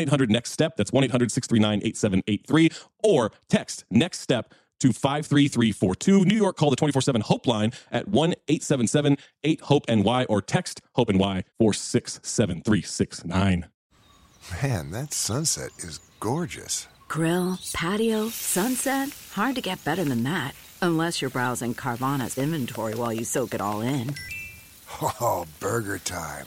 800 Next Step. That's 1 800 639 8783. Or text Next Step to 53342. New York, call the 24 7 Hope line at 1 877 8 Hope NY or text Hope NY 467369. Man, that sunset is gorgeous. Grill, patio, sunset. Hard to get better than that. Unless you're browsing Carvana's inventory while you soak it all in. Oh, burger time.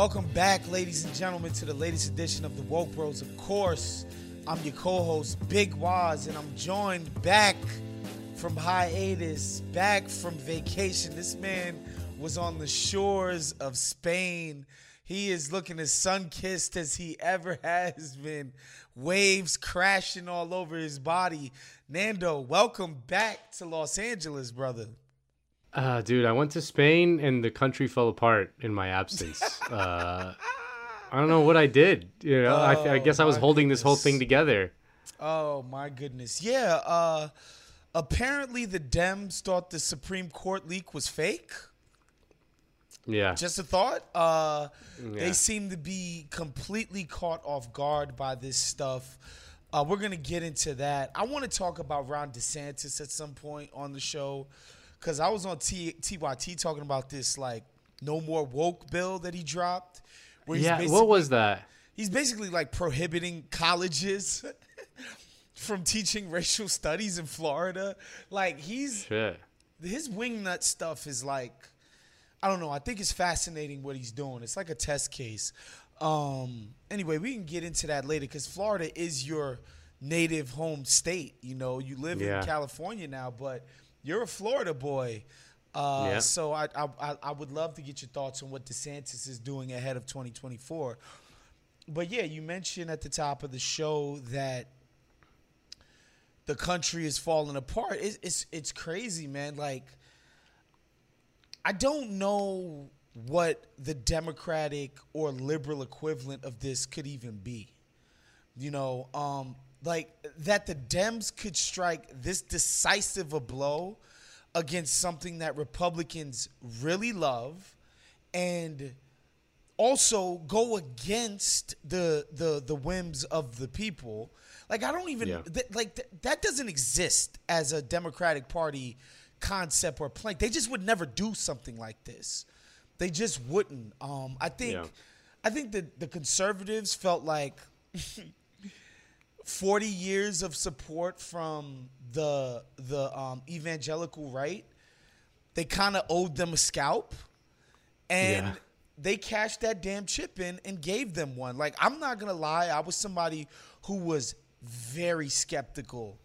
Welcome back, ladies and gentlemen, to the latest edition of the Woke Bros. Of course, I'm your co-host, Big Waz, and I'm joined back from hiatus, back from vacation. This man was on the shores of Spain. He is looking as sun-kissed as he ever has been. Waves crashing all over his body. Nando, welcome back to Los Angeles, brother. Uh, dude, I went to Spain and the country fell apart in my absence. uh, I don't know what I did. You know, I, I guess I was holding this whole thing together. Oh my goodness. Yeah, uh apparently the Dems thought the Supreme Court leak was fake. Yeah. Just a thought. Uh Yeah. they seem to be completely caught off guard by this stuff. Uh, we're gonna get into that. I want to talk about Ron DeSantis at some point on the show because I was on T- TYT talking about this like no more woke bill that he dropped. Where he's yeah. What was that? He's basically like prohibiting colleges from teaching racial studies in Florida. Like he's Shit. his wingnut stuff is like I don't know. I think it's fascinating what he's doing. It's like a test case. Um anyway, we can get into that later cuz Florida is your native home state, you know. You live Yeah. in California now, but you're a Florida boy. Uh, Yeah. So I, I I- would love to get your thoughts on what DeSantis is doing ahead of 2024. But yeah, you mentioned at the top of the show that the country is falling apart. It's it's, it's crazy, man. Like I don't know what the Democratic or liberal equivalent of this could even be. You know, um, like that the Dems could strike this decisive a blow against something that Republicans really love and also go against the the the whims of the people. Like I don't even Yeah. th- like th- that doesn't exist as a Democratic Party concept or plank. They just would never do something like this. They just wouldn't. Um, I think Yeah. I think that the conservatives felt like 40 years of support from the the um, evangelical right, they kind of owed them a scalp. and Yeah. they cashed that damn chip in and gave them one. Like I'm not gonna lie, I was somebody who was very skeptical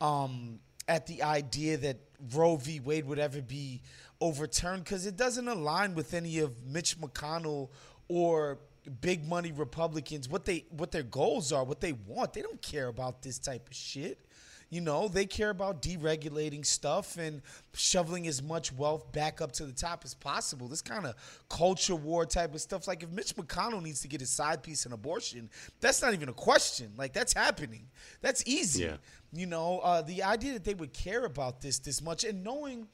um, at the idea that Roe v. Wade would ever be overturned because it doesn't align with any of Mitch McConnell or big money Republicans what they what their goals are, what they want. They don't care about this type of shit. You know, they care about deregulating stuff and shoveling as much wealth back up to the top as possible. This kind of culture war type of stuff. Like, if Mitch McConnell needs to get his side piece in abortion, that's not even a question. Like, that's happening. That's easy. Yeah. You know, uh, the idea that they would care about this this much and knowing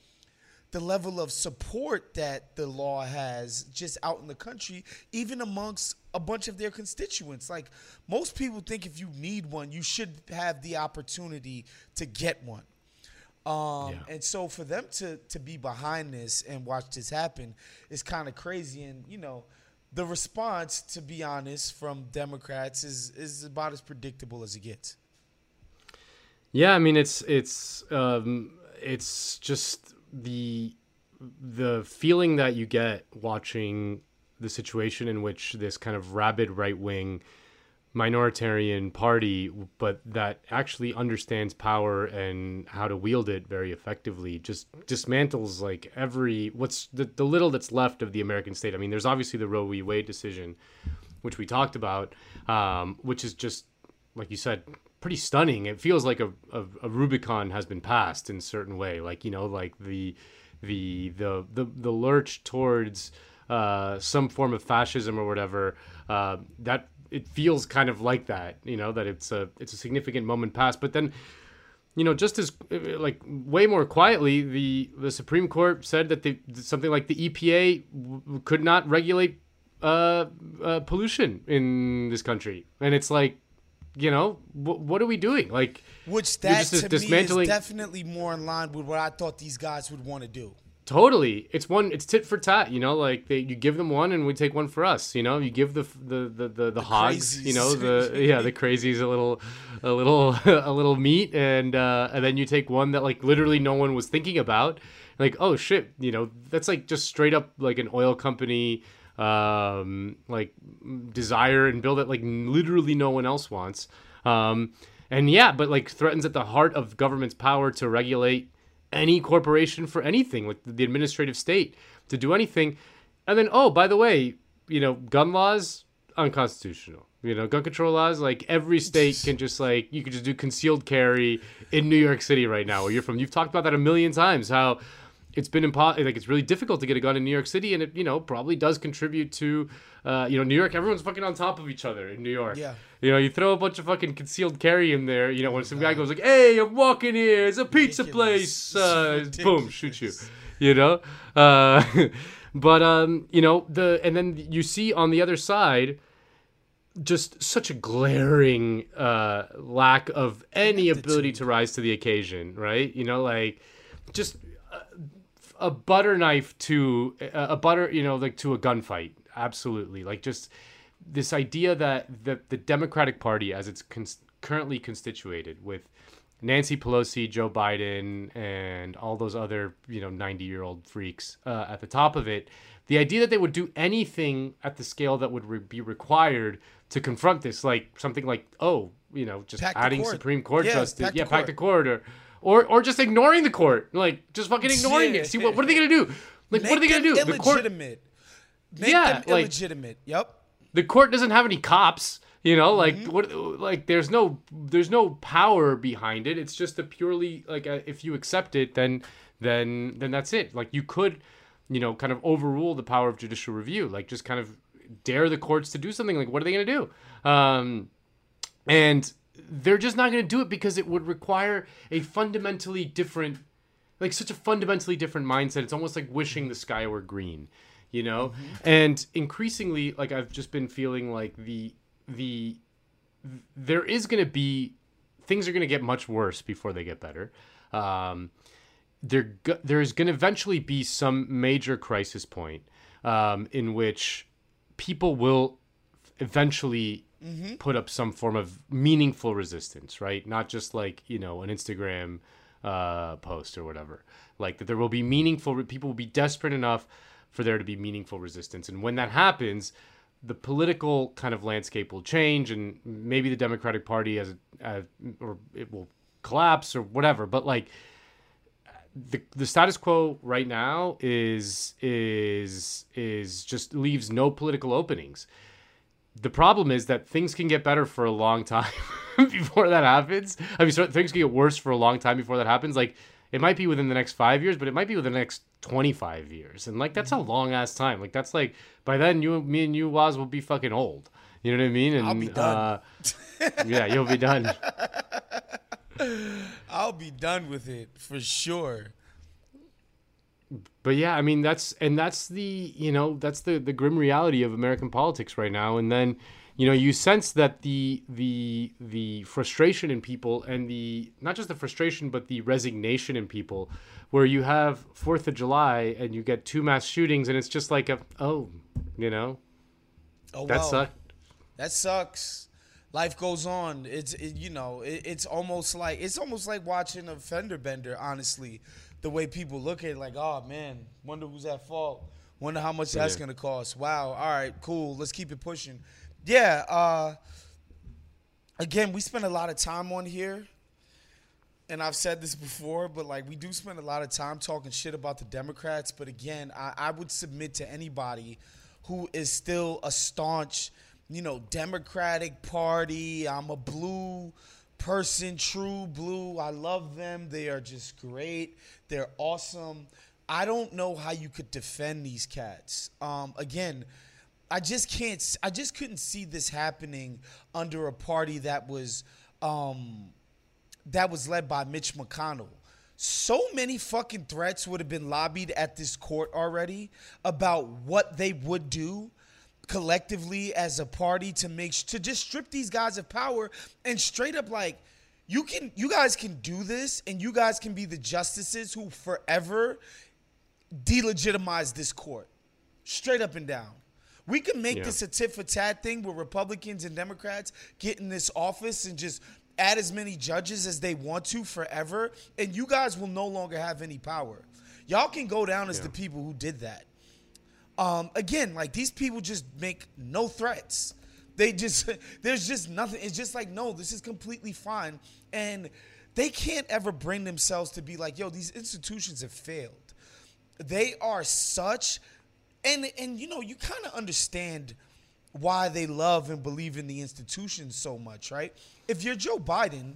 the level of support that the law has just out in the country, even amongst a bunch of their constituents. Like most people think if you need one, you should have the opportunity to get one. Um, Yeah. And so for them to to be behind this and watch this happen is kind of crazy. And you know, the response, to be honest, from Democrats is is about as predictable as it gets. Yeah, I mean it's it's um, it's just the the feeling that you get watching the situation in which this kind of rabid right wing minoritarian party, but that actually understands power and how to wield it very effectively, just dismantles like every what's the, the little that's left of the American state. I mean, there's obviously the Roe v. Wade decision, which we talked about, um, which is just like you said, pretty stunning. It feels like a, a, a Rubicon has been passed in a certain way. Like you know, like the the the the, the lurch towards uh, some form of fascism or whatever. Uh, that it feels kind of like that. You know, that it's a it's a significant moment past. But then you know, just as like way more quietly, the the Supreme Court said that the something like the EPA w- could not regulate uh, uh, pollution in this country, and it's like, you know, wh- what are we doing? Like, Which that to me is definitely more in line with what I thought these guys would want to do. totally, it's one, it's tit for tat. You know, like they, you give them one, and we take one for us. You know, you give the the the the, the, hogs, you know, the yeah, the crazies a little, a little, a little meat, and uh, and then you take one that like literally no one was thinking about. Like, oh shit, you know, that's like just straight up like an oil company um like desire and build it like literally no one else wants. Um and yeah but like threatens at the heart of government's power to regulate any corporation for anything like the administrative state to do anything. And then oh by the way you know gun laws unconstitutional. You know gun control laws like every state can just like you can just do concealed carry in new york city right now. Where you're from you've talked about that a million times how it's been impo- like it's really difficult to get a gun in New York City, and it you know probably does contribute to, uh, you know, New York. Everyone's fucking on top of each other in New York. Yeah. You know, you throw a bunch of fucking concealed carry in there. You know, when some guy goes like, "Hey, I'm walking here. It's a pizza Ridiculous. place." Uh, boom, shoot you. You know, uh, but um, you know the and then you see on the other side just such a glaring uh, lack of any ability to rise to the occasion, right? You know, like just a, a butter knife to a, a butter, you know, like to a gunfight. Absolutely, like just this idea that the the Democratic Party, as it's cons- currently constituted with Nancy Pelosi, Joe Biden, and all those other you know ninety year old freaks uh, at the top of it. The idea that they would do anything at the scale that would re- be required to confront this, like something like oh, you know, just Pack adding. Supreme Court Yeah, justice, pack yeah, pack the court, or, or just ignoring the court, like just fucking ignoring Yeah. it. See what what are they gonna do? Like what are they gonna do? The court Illegitimate. Make Yeah, them like- illegitimate. Yep. the court doesn't have any cops you know like Mm-hmm. what like there's no there's no power behind it it's just a purely like uh if you accept it then then then that's it like you could you know kind of overrule the power of judicial review like just kind of dare the courts to do something like what are they going to do um and they're just not going to do it because it would require a fundamentally different like such a fundamentally different mindset. It's almost like wishing the sky were green you know? And increasingly like i've just been feeling like the the there is going to be things are going to get much worse before they get better. Um there there's going to eventually be some major crisis point um, in which people will eventually put up some form of meaningful resistance, right? Not just like you know an Instagram uh, post or whatever. Like that, there will be meaningful. People will be desperate enough for there to be meaningful resistance. And when that happens, the political kind of landscape will change, and maybe the Democratic Party as, as or it will collapse or whatever. But like the the status quo right now is is is just leaves no political openings. The problem is that things can get better for a long time before that happens. I mean, things can get worse for a long time before that happens. Like it might be within the next five years, but it might be within the next twenty five years, and like that's a Mm-hmm. long ass time. Like that's like by then you, me and you, Waz, will be fucking old. You know what I mean? And I'll be done. Uh, yeah, you'll be done. I'll be done with it for sure. But yeah, I mean that's and that's the you know that's the the grim reality of American politics right now. And then you know you sense that the the the frustration in people and the not just the frustration but the resignation in people, where you have Fourth of July and you get two mass shootings and it's just like a oh you know Oh that well, sucked. That sucks. Life goes on. It's it, you know it, it's almost like it's almost like watching a fender bender. Honestly, the way people look at it, like, oh man, wonder who's at fault. Wonder how much that's gonna cost. Wow. All right. Cool. Let's keep it pushing. Yeah. Uh, again, we spend a lot of time on here. And I've said this before, but like we do spend a lot of time talking shit about the Democrats. But again, I, I would submit to anybody who is still a staunch, you know, Democratic Party. I'm a blue person, true blue. I love them. They are just great. They're awesome. I don't know how you could defend these cats. Um, again, I just can't. I just couldn't see this happening under a party that was um, that was led by Mitch McConnell. So many fucking threats would have been lobbied at this court already about what they would do collectively as a party to make to just strip these guys of power and straight up like you can you guys can do this and you guys can be the justices who forever delegitimize this court straight up and down. We can make Yeah. this a tit for tat thing where Republicans and Democrats get in this office and just add as many judges as they want to forever, and you guys will no longer have any power. Y'all can go down as the people who did that. Um, again, like these people just make no threats. They just there's just nothing. It's just like no, this is completely fine, and they can't ever bring themselves to be like, yo, these institutions have failed they are such and and you know you kind of understand why they love and believe in the institutions so much right if you're joe biden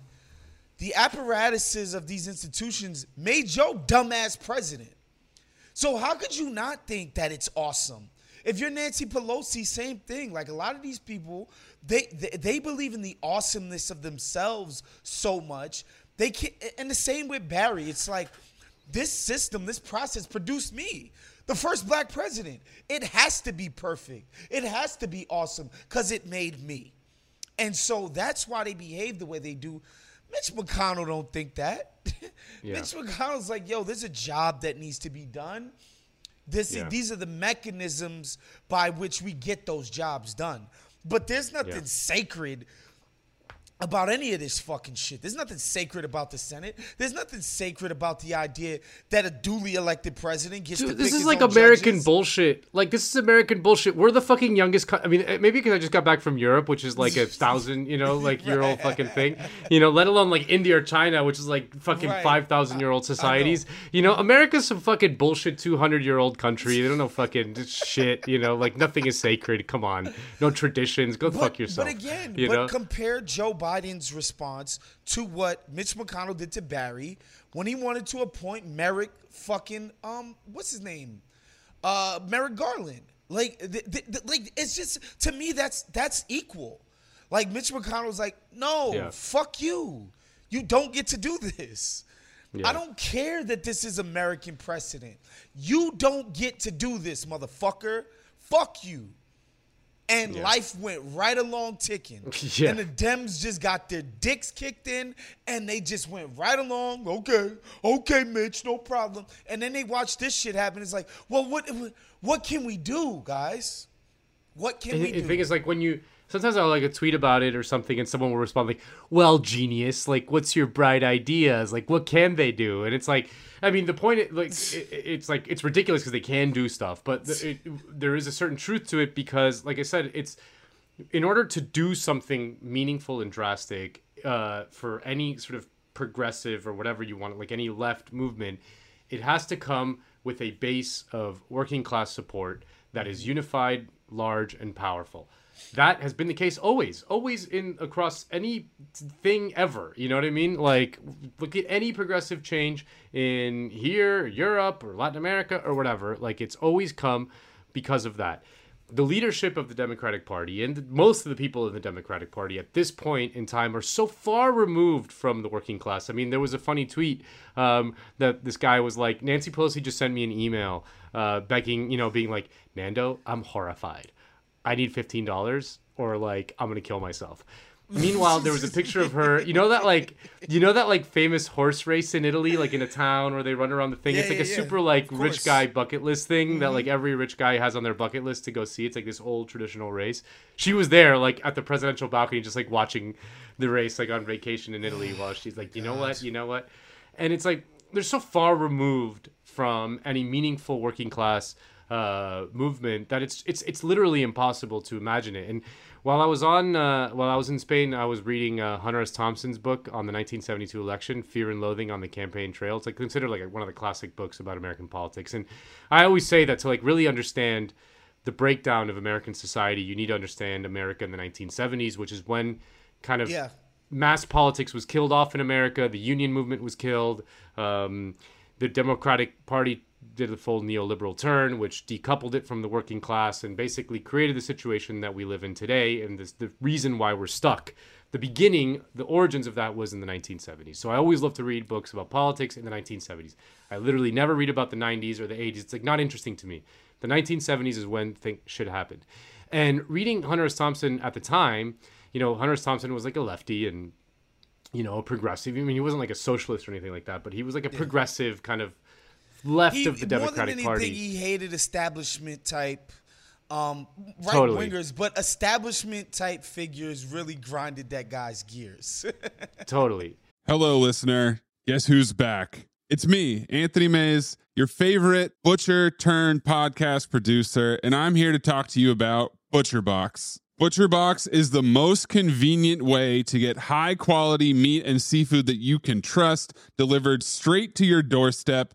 the apparatuses of these institutions made joe dumbass president so how could you not think that it's awesome? If you're Nancy Pelosi, same thing. Like a lot of these people, they they, they believe in the awesomeness of themselves so much. They can and the same with Barry. It's like this system, this process produced me. The first black president. It has to be perfect. It has to be awesome because it made me. And so that's why they behave the way they do. Mitch McConnell don't think that. Yeah. Mitch McConnell's like, yo, there's a job that needs to be done. This Yeah. these are the mechanisms by which we get those jobs done. But there's nothing Yeah. sacred about any of this fucking shit. There's nothing sacred about the Senate. There's nothing sacred about the idea that a duly elected president gets to Dude, pick this is like American judges. bullshit. Like this is American bullshit. We're the fucking youngest. Co- I mean, eh, maybe because I just got back from Europe, which is like a thousand, you know, like year old fucking thing. You know, let alone like India or China, which is like fucking Right. five thousand year old societies. You know, America's some fucking bullshit two hundred year old country. They don't know fucking shit. You know, like nothing is sacred. Come on, no traditions. Go fuck yourself. But again, you but know. compare Joe Biden's response to what Mitch McConnell did to Barry when he wanted to appoint Merrick fucking um what's his name? Uh Merrick Garland. Like th- th- th- like it's just to me that's that's equal. Like Mitch McConnell's like, "No, Yeah. fuck you. You don't get to do this." Yeah. I don't care that this is American precedent. You don't get to do this, motherfucker. Fuck you and Yeah. life went right along ticking. Yeah. And the Dems just got their dicks kicked in and they just went right along. Okay, okay, Mitch, no problem. And then they watch this shit happen. It's like, well, what what can we do, guys? What can And we the do? thing is, like when you sometimes I'll like a tweet about it or something, and someone will respond like, "Well, genius, like, what's your bright ideas? Like, what can they do?" And it's like, I mean, the point, like, it, it's like it's ridiculous because they can do stuff, but it, there is a certain truth to it because, like I said, it's in order to do something meaningful and drastic uh, for any sort of progressive or whatever you want, like any left movement, it has to come with a base of working class support that is unified, large, and powerful. That has been the case always, always in across any thing ever. You know what I mean? Like, look at any progressive change in here, Europe, or Latin America, or whatever. Like, it's always come because of that the leadership of the Democratic Party and most of the people in the Democratic Party at this point in time are so far removed from the working class. I mean, there was a funny tweet um, that this guy was like, Nancy Pelosi just sent me an email uh, begging, you know, being like, Nando, I'm horrified. I need $15 or like, I'm to kill myself. Meanwhile, there was a picture of her. You know that like, you know that like famous horse race in Italy, like in a town where they run around the thing. Yeah, it's like yeah, a yeah. super like rich guy bucket list thing that like every rich guy has on their bucket list to go see. It's like this old traditional race. She was there like at the presidential balcony, just like watching the race, like on vacation in Italy, while she's like, you know what, you know what, and it's like they're so far removed from any meaningful working class uh, movement that it's it's it's literally impossible to imagine it. And while I was on uh, while I was in Spain, I was reading uh, Hunter S. Thompson's book on the 1972 election, Fear and Loathing on the Campaign Trail. It's like considered like one of the classic books about American politics. And I always say that to like really understand the breakdown of American society, you need to understand America in the 1970s, which is when kind of Yeah. mass politics was killed off in America. The union movement was killed. Um, the Democratic Party did a full neoliberal turn, which decoupled it from the working class and basically created the situation that we live in today. And this, the reason why we're stuck. The beginning, the origins of that was in the 1970s. So I always love to read books about politics in the 1970s. I literally never read about the 90s or the 80s. It's like not interesting to me. The 1970s is when things shit happened. And reading Hunter S. Thompson at the time, you know, Hunter S. Thompson was like a lefty and you know, a progressive. I mean, he wasn't like a socialist or anything like that, but he was like a progressive kind of left He, of the more than Democratic anything, Party. he hated establishment type um, right Totally. wingers, but establishment type figures really grinded that guy's gears. totally. Hello, listener. Guess who's back? It's me, Anthony Mays, your favorite butcher turned podcast producer, and I'm here to talk to you about ButcherBox. ButcherBox is the most convenient way to get high quality meat and seafood that you can trust delivered straight to your doorstep,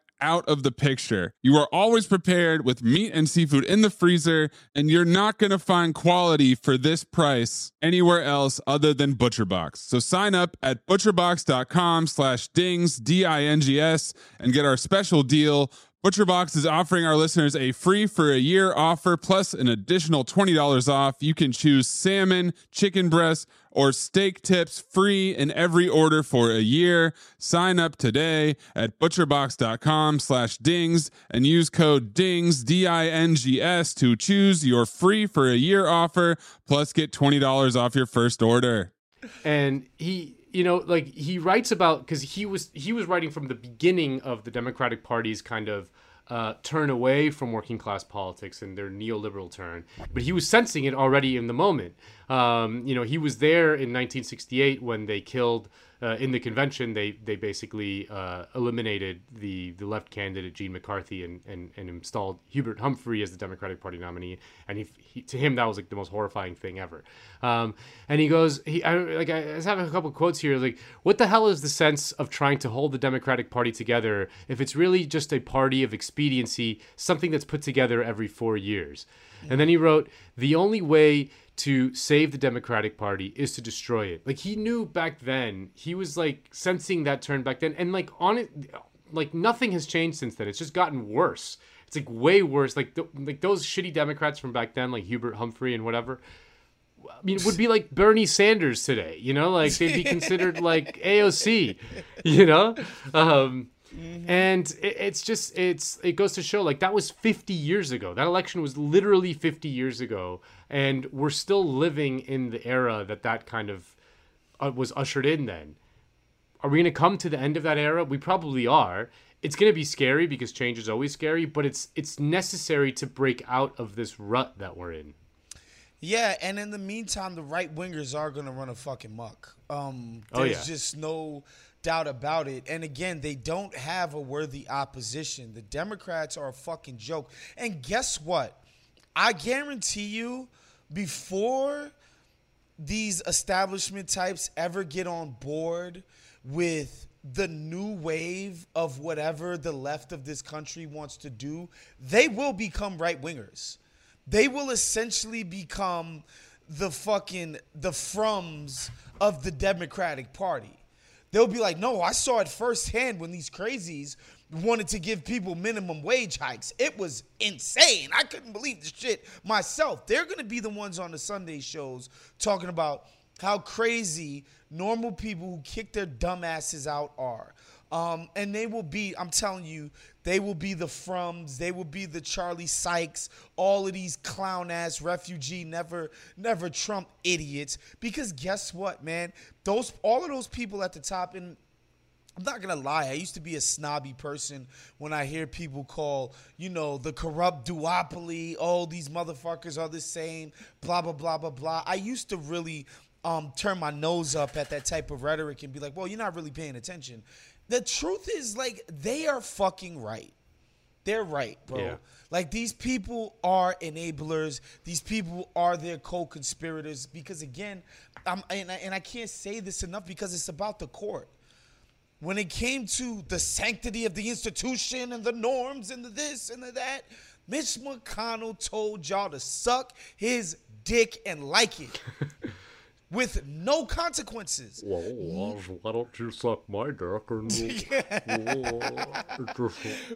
out of the picture. You are always prepared with meat and seafood in the freezer, and you're not going to find quality for this price anywhere else other than ButcherBox. So sign up at butcherbox.com slash dings, D-I-N-G-S, and get our special deal. ButcherBox is offering our listeners a free for a year offer plus an additional $20 off. You can choose salmon, chicken breast, or steak tips free in every order for a year. Sign up today at butcherbox.com slash dings and use code DINGS, D-I-N-G-S to choose your free for a year offer plus get $20 off your first order. and he you know like he writes about because he was he was writing from the beginning of the democratic party's kind of uh, turn away from working class politics and their neoliberal turn but he was sensing it already in the moment um, you know he was there in 1968 when they killed uh, in the convention. They they basically uh, eliminated the the left candidate Gene McCarthy and, and and installed Hubert Humphrey as the Democratic Party nominee. And he, he to him that was like the most horrifying thing ever. Um, and he goes he I, like I just have a couple quotes here like what the hell is the sense of trying to hold the Democratic Party together if it's really just a party of expediency something that's put together every four years? And then he wrote the only way to save the Democratic Party is to destroy it. Like he knew back then, he was like sensing that turn back then, and like on it, like nothing has changed since then. It's just gotten worse. It's like way worse. Like th- like those shitty Democrats from back then, like Hubert Humphrey and whatever. I mean, would be like Bernie Sanders today. You know, like they'd be considered like AOC. You know. Um, and it, it's just it's it goes to show like that was 50 years ago. That election was literally 50 years ago. And we're still living in the era that that kind of uh, was ushered in then. Are we going to come to the end of that era? We probably are. It's going to be scary because change is always scary but it's it's necessary to break out of this rut that we're in. Yeah, and in the meantime, the right wingers are gonna run a fucking muck. Um, Oh, there's yeah. just no doubt about it. And again, they don't have a worthy opposition. The Democrats are a fucking joke. And guess what? I guarantee you, before these establishment types ever get on board with the new wave of whatever the left of this country wants to do, they will become right wingers. They will essentially become the fucking the Frums of the Democratic Party. They'll be like, no, I saw it firsthand when these crazies wanted to give people minimum wage hikes. It was insane. I couldn't believe the shit myself. They're going to be the ones on the Sunday shows talking about how crazy normal people who kick their dumb asses out are. Um, and they will be, I'm telling you, they will be the Frums, they will be the Charlie Sykes, all of these clown ass refugee, never, never Trump idiots. Because guess what, man? Those all of those people at the top, and I'm not gonna lie, I used to be a snobby person when I hear people call, you know, the corrupt duopoly, oh, these motherfuckers are the same, blah blah blah blah blah. I used to really um, turn my nose up at that type of rhetoric and be like, well, you're not really paying attention. The truth is, like, they are fucking right. They're right, bro. Yeah. Like these people are enablers. These people are their co-conspirators. Because again, I'm and I, and I can't say this enough because it's about the court. When it came to the sanctity of the institution and the norms and the this and the that, Mitch McConnell told y'all to suck his dick and like it. With no consequences. well why don't you suck my dick and,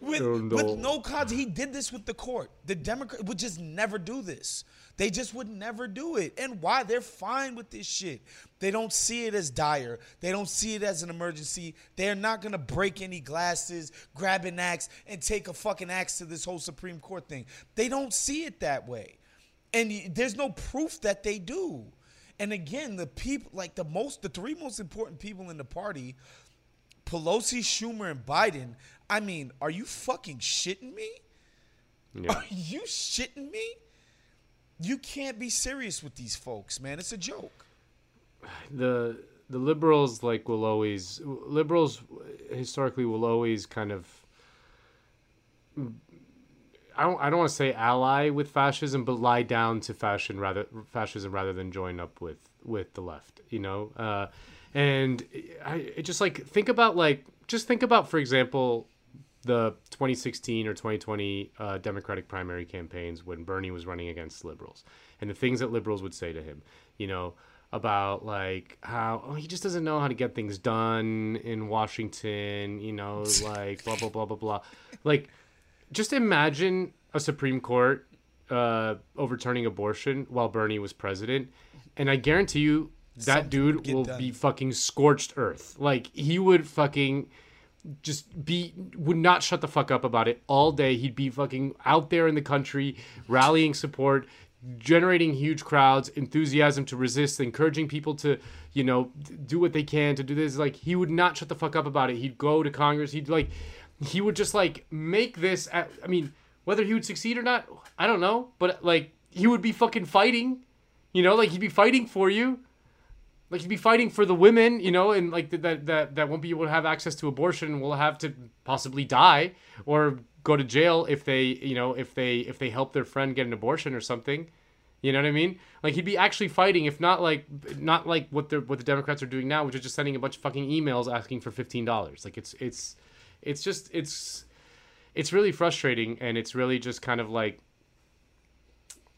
with, with no cause. He did this with the court. The Democrat would just never do this. They just would never do it. And why? They're fine with this shit. They don't see it as dire. They don't see it as an emergency. They're not gonna break any glasses, grab an axe, and take a fucking axe to this whole Supreme Court thing. They don't see it that way. And there's no proof that they do. And again, the people like the most the three most important people in the party Pelosi, Schumer, and Biden. I mean, are you fucking shitting me? Yeah. Are you shitting me? You can't be serious with these folks, man. It's a joke. the the liberals like will always liberals historically will always kind of I don't I don't want to say ally with fascism, but lie down to fashion rather fascism rather than join up with with the left. You know, uh, and I just like think about like just think about for example the 2016 or 2020 uh, Democratic primary campaigns when Bernie was running against liberals and the things that liberals would say to him, you know, about like how oh, he just doesn't know how to get things done in Washington, you know, like blah blah blah blah blah. Like just imagine a Supreme Court uh, overturning abortion while Bernie was president, and I guarantee you that Something dude will done. be fucking scorched earth. Like he would fucking just be would not shut the fuck up about it all day. He'd be fucking out there in the country rallying support, generating huge crowds, enthusiasm to resist, encouraging people to, you know, do what they can to do this. Like he would not shut the fuck up about it. He'd go to Congress. He'd like he would just like make this at, I mean, whether he would succeed or not, I don't know, but like he would be fucking fighting. You know, like he'd be fighting for you like he'd be fighting for the women, you know, and like that that that won't be able to have access to abortion will have to possibly die or go to jail if they, you know, if they if they help their friend get an abortion or something. You know what I mean? Like he'd be actually fighting, if not like not like what the what the Democrats are doing now, which is just sending a bunch of fucking emails asking for fifteen dollars. Like it's it's it's just it's it's really frustrating and it's really just kind of like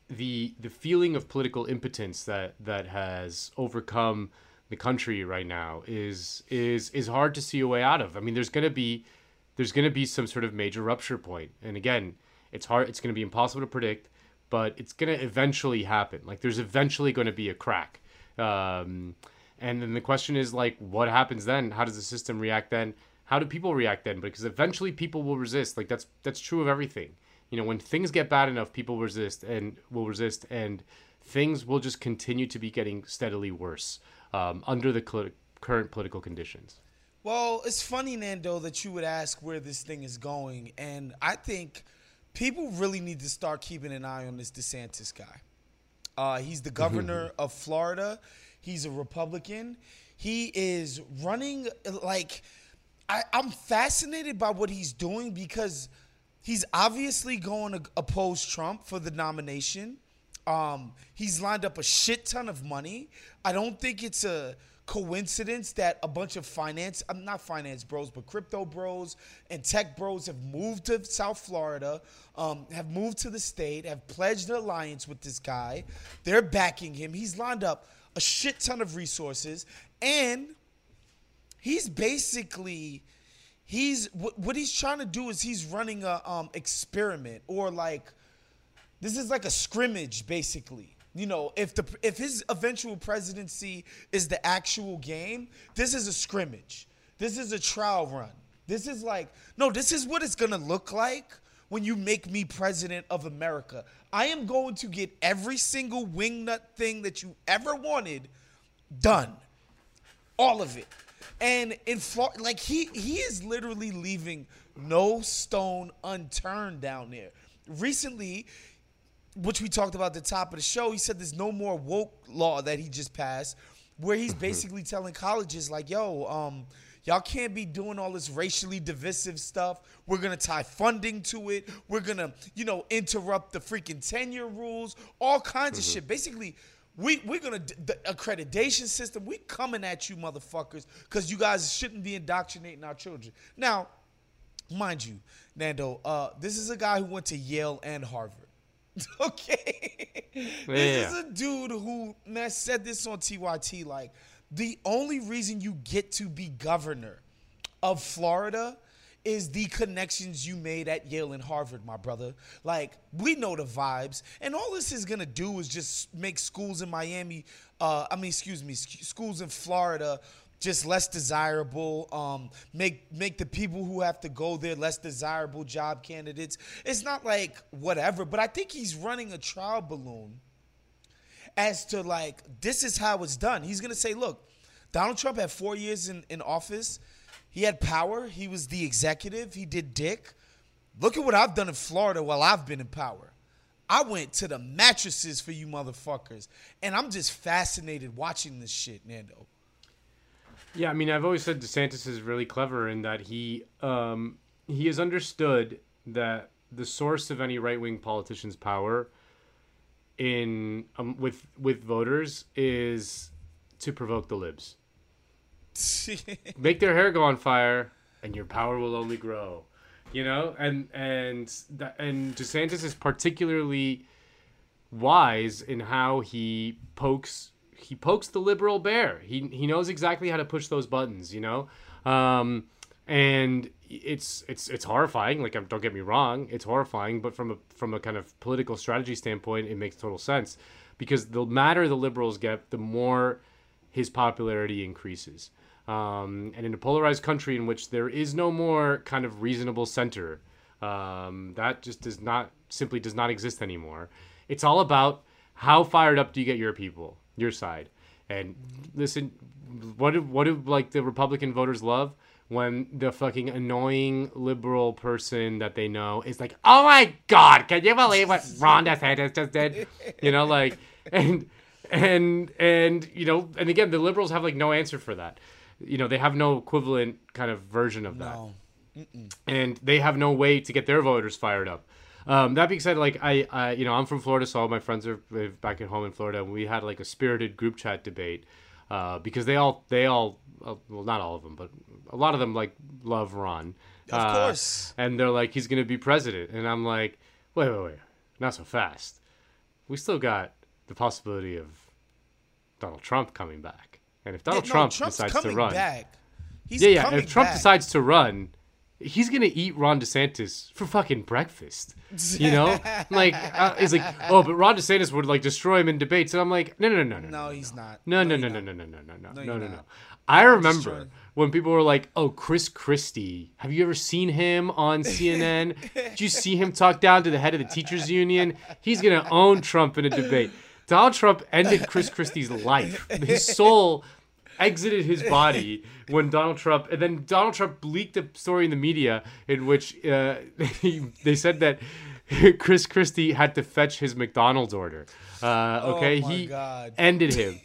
the the feeling of political impotence that that has overcome the country right now is is is hard to see a way out of. I mean, there's going to be there's going to be some sort of major rupture point, and again, it's hard. It's going to be impossible to predict, but it's going to eventually happen. Like there's eventually going to be a crack. Um, and then the question is like, what happens then? How does the system react then? How do people react then? Because eventually people will resist. Like that's that's true of everything. You know, when things get bad enough, people resist and will resist, and things will just continue to be getting steadily worse um, under the cl- current political conditions. Well, it's funny, Nando, that you would ask where this thing is going, and I think people really need to start keeping an eye on this DeSantis guy. Uh, he's the governor of Florida. He's a Republican. He is running like I, I'm fascinated by what he's doing because he's obviously going to oppose Trump for the nomination. Um, he's lined up a shit ton of money. I don't think it's a coincidence that a bunch of finance, I'm not finance bros, but crypto bros and tech bros have moved to South Florida, um, have moved to the state, have pledged an alliance with this guy. They're backing him. He's lined up a shit ton of resources, and he's basically he's what, what he's trying to do is he's running a um, experiment or like this is like a scrimmage basically. You know if the if his eventual presidency is the actual game this is a scrimmage. This is a trial run. This is like no this is what it's gonna look like when you make me president of america. I am going to get every single wingnut thing that you ever wanted done. All of it and in Florida, like he he is literally leaving no stone unturned down there. Recently, which we talked about at the top of the show, he said there's no more woke law that he just passed, where he's basically telling colleges like, "Yo, um, y'all can't be doing all this racially divisive stuff. We're gonna tie funding to it. We're gonna, you know, interrupt the freaking tenure rules, all kinds of shit. Basically." We we're gonna the accreditation system. We coming at you, motherfuckers, because you guys shouldn't be indoctrinating our children. Now, mind you, Nando, uh, this is a guy who went to Yale and Harvard. okay, this is a dude who man said this on TYT. Like, the only reason you get to be governor of Florida is the connections you made at Yale and Harvard, my brother. Like, we know the vibes. And all this is going to do is just make schools in Miami, uh, I mean, excuse me, sc- schools in Florida just less desirable um, make make the people who have to go there less desirable job candidates it's not like whatever but i think he's running a trial balloon as to like this is how it's done he's to say look donald trump had four years in, in office he had power. He was the executive. He did dick. Look at what i've done in florida while i've been in power. I went to the mattresses for you motherfuckers and i'm just fascinated watching this shit nando. Yeah, I mean, I've always said DeSantis is really clever in that he um, he has understood that the source of any right wing politician's power in um, with with voters is to provoke the libs. Make their hair go on fire, and your power will only grow. You know, and and and DeSantis is particularly wise in how he pokes he pokes the liberal bear. He he knows exactly how to push those buttons, you know. Um, and it's it's it's horrifying. Like don't get me wrong, it's horrifying. But from a from a kind of political strategy standpoint, it makes total sense because the madder the liberals get, the more his popularity increases. Um, and in a polarized country in which there is no more kind of reasonable center, um, that just does not simply does not exist anymore. It's all about how fired up do you get your people, your side, and listen. What do what do like the Republican voters love when the fucking annoying liberal person that they know is like, "Oh my god, can you believe what Ron DeSantis just did?" You know, like and and and you know, and again, the liberals have like no answer for that. You know, they have no equivalent kind of version of that no. and they have no way to get their voters fired up. Um, that being said, like I, I, you know, I'm from Florida, so all my friends are back at home in Florida, and we had like a spirited group chat debate uh, because they all, they all, uh, well, not all of them, but a lot of them like love Ron. Of Uh, course. And they're like, he's gonna be president, and I'm like, wait, wait, wait, not so fast. we still got the possibility of Donald Trump coming back. And if Yeah, Donald no, Trump Trump's decides to run, back. He's yeah, yeah. If Trump back. decides to run, he's gonna eat Ron DeSantis for fucking breakfast. You know, like uh, he's like, oh, but Ron DeSantis would like destroy him in debates, and I'm like, no, no, no, no, No, no he's not. no, no, no, no, no, no, no, no, no, no, no, no. I remember when people were like, "Oh, Chris Christie, have you ever seen him on CNN? Did you see him talk down to the head of the teachers union? He's gonna own Trump in a debate." Donald Trump ended Chris Christie's life. His soul exited his body when Donald Trump, and then Donald Trump leaked a story in the media in which uh, he, they said that Chris Christie had to fetch his McDonald's order. Uh, okay, Oh he God. ended him.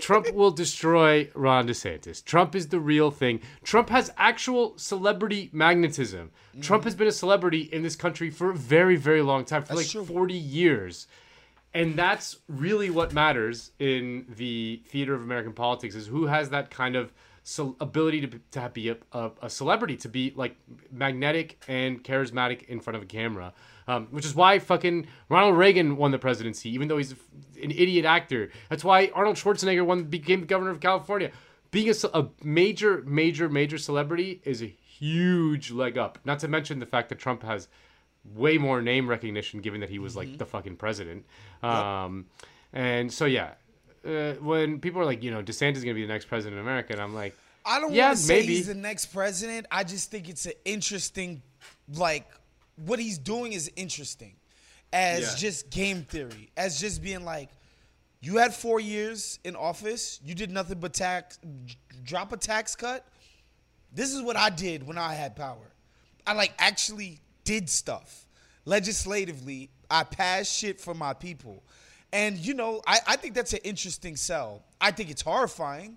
Trump will destroy Ron DeSantis. Trump is the real thing. Trump has actual celebrity magnetism. Trump has been a celebrity in this country for a very, very long time, for That's like true. 40 years. And that's really what matters in the theater of American politics is who has that kind of ability to, to be a, a, a celebrity, to be like magnetic and charismatic in front of a camera. Um, which is why fucking Ronald Reagan won the presidency, even though he's an idiot actor. That's why Arnold Schwarzenegger won, became governor of California. Being a, a major, major, major celebrity is a huge leg up. Not to mention the fact that Trump has way more name recognition given that he was Mm-hmm. like the fucking president. Um, and so yeah, uh, when people are like, you know, DeSantis is gonna be the next president of America, and I'm like, I don't Yeah, want to say maybe. he's the next president. I just think it's an interesting, like, what he's doing is interesting as Yeah. just game theory, as just being like, you had four years in office, you did nothing but tax, drop a tax cut. This is what I did when I had power. I like actually did stuff legislatively. I passed shit for my people. And you know, I, I think that's an interesting sell. I think it's horrifying.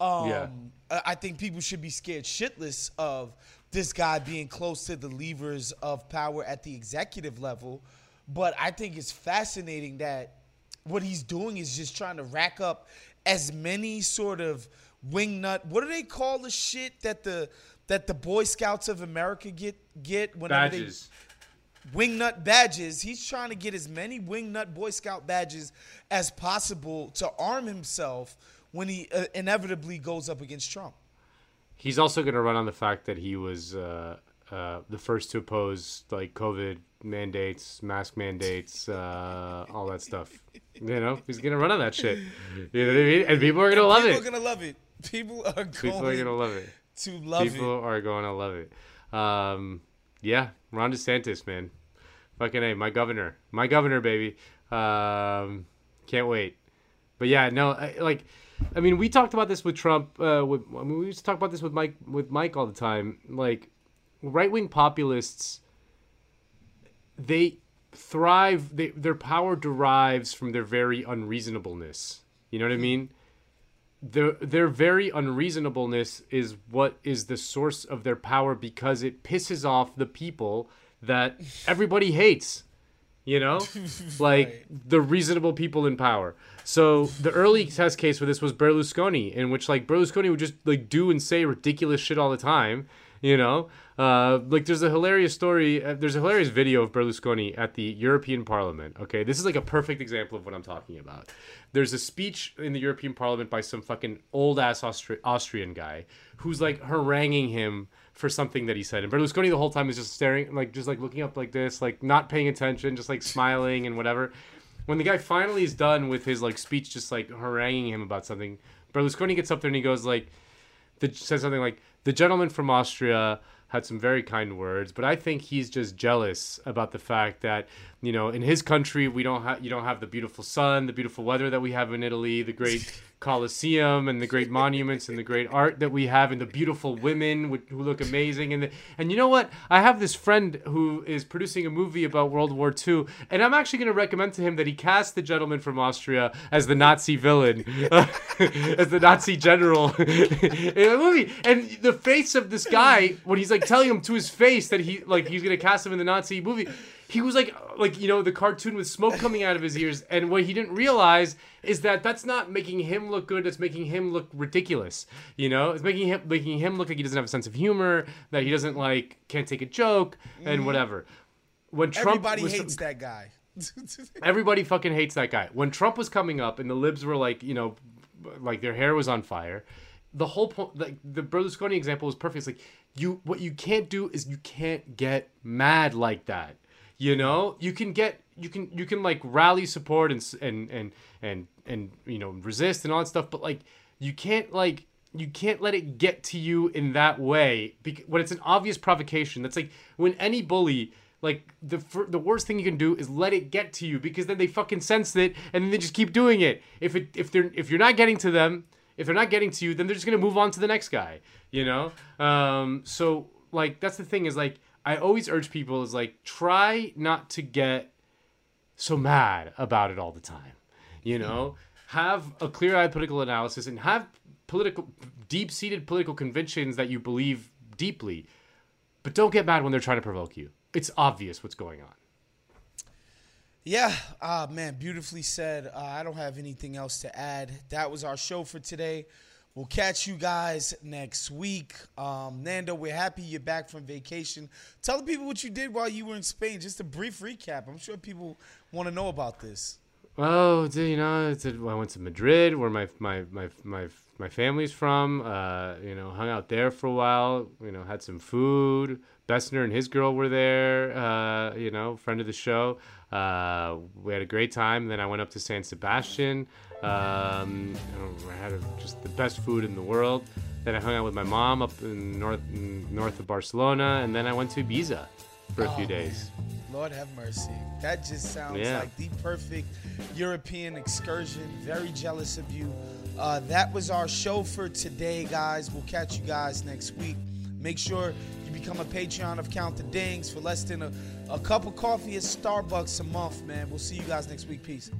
Um, Yeah. I I think people should be scared shitless of this guy being close to the levers of power at the executive level. But I think it's fascinating that what he's doing is just trying to rack up as many sort of wingnut. What do they call the shit that the that the Boy Scouts of America get get whenever badges. they wingnut badges? He's trying to get as many wingnut Boy Scout badges as possible to arm himself when he uh, inevitably goes up against Trump. He's also going to run on the fact that he was uh, uh, the first to oppose like COVID mandates, mask mandates, uh, all that stuff. You know, he's going to run on that shit. You know what I mean? And people are going to love it. People are gonna love it. People are going, People are going to love it. To love People it. are going to love it. Um, yeah, Ron DeSantis, man. Fucking A, my governor. My governor, baby. Um, can't wait. But yeah, no, I, like, I mean, we talked about this with Trump. Uh, with, I mean, we used to talk about this with Mike, with Mike all the time. Like, right wing populists, they thrive. They, their power derives from their very unreasonableness. You know what I mean? Their their very unreasonableness is what is the source of their power because it pisses off the people that everybody hates you know? Like the reasonable people in power. So the early test case for this was berlusconi in which like berlusconi would just like do and say ridiculous shit all the time you know? Uh, like there's a hilarious story uh, there's a hilarious video of berlusconi at the european parliament okay? This is like a perfect example of what i'm talking about. There's a speech in the european parliament by some fucking old ass Austri- austrian guy who's like haranguing him for something that he said. And berlusconi the whole time is just staring like just like looking up like this like not paying attention just like smiling and whatever. When the guy finally is done with his like speech just like haranguing him about something berlusconi gets up there and he goes like the, says something like the gentleman from Austria had some very kind words, but I think he's just jealous about the fact that you know in his country we don't have you don't have the beautiful sun, the beautiful weather that we have in Italy, the great Colosseum and the great monuments and the great art that we have and the beautiful women wh- who look amazing and the, and you know what? I have this friend who is producing a movie about World War II and I'm actually going to recommend to him that he cast the gentleman from Austria as the Nazi villain as the Nazi general in the movie. And the face of this guy when he's like telling him to his face that he like he's going to cast him in the Nazi movie he was like like you know the cartoon with smoke coming out of his ears and what he didn't realize is that that's not making him look good it's making him look ridiculous you know it's making him making him look like he doesn't have a sense of humor that he doesn't like can't take a joke and mm-hmm. whatever when trump Everybody was- hates that guy. Everybody fucking hates that guy. When Trump was coming up and the libs were like, you know, like their hair was on fire, the whole point, like the Berlusconi example was perfect. It's like you, what you can't do is you can't get mad like that. You know, you can get, you can, you can like rally support and and and and and you know resist and all that stuff, but like you can't like you can't let it get to you in that way because when it's an obvious provocation. That's like when any bully like the the worst thing you can do is let it get to you because then they fucking sense it and then they just keep doing it. If it if they're if you're not getting to them if they're not getting to you then they're just gonna move on to the next guy you know? Um so like that's the thing is like i always urge people is like try not to get so mad about it all the time you know? Have a clear-eyed political analysis and have political deep-seated political convictions that you believe deeply but don't get mad when they're trying to provoke you. It's obvious what's going on. Yeah uh, man beautifully said. Uh, i don't have anything else to add. That was our show for today we'll catch you guys next week. Um, nando we're happy you're back from vacation. Tell the people what you did while you were in spain. Just a brief recap. I'm sure people want to know about this. Oh, you know, I went to Madrid, where my my my my my family's from. Uh, you know, hung out there for a while. You know, had some food. Bessner and his girl were there. Uh, you know, friend of the show. Uh, we had a great time. Then I went up to San Sebastian. Um, I had a, just the best food in the world. Then I hung out with my mom up in north in north of Barcelona, and then I went to Ibiza for a few oh, days. Lord have mercy. That just sounds yeah. like the perfect European excursion. Very jealous of you. Uh, that was our show for today, guys. We'll catch you guys next week. Make sure you become a Patreon of Count the Dings for less than a, a cup of coffee at Starbucks a month, man. We'll see you guys next week. Peace.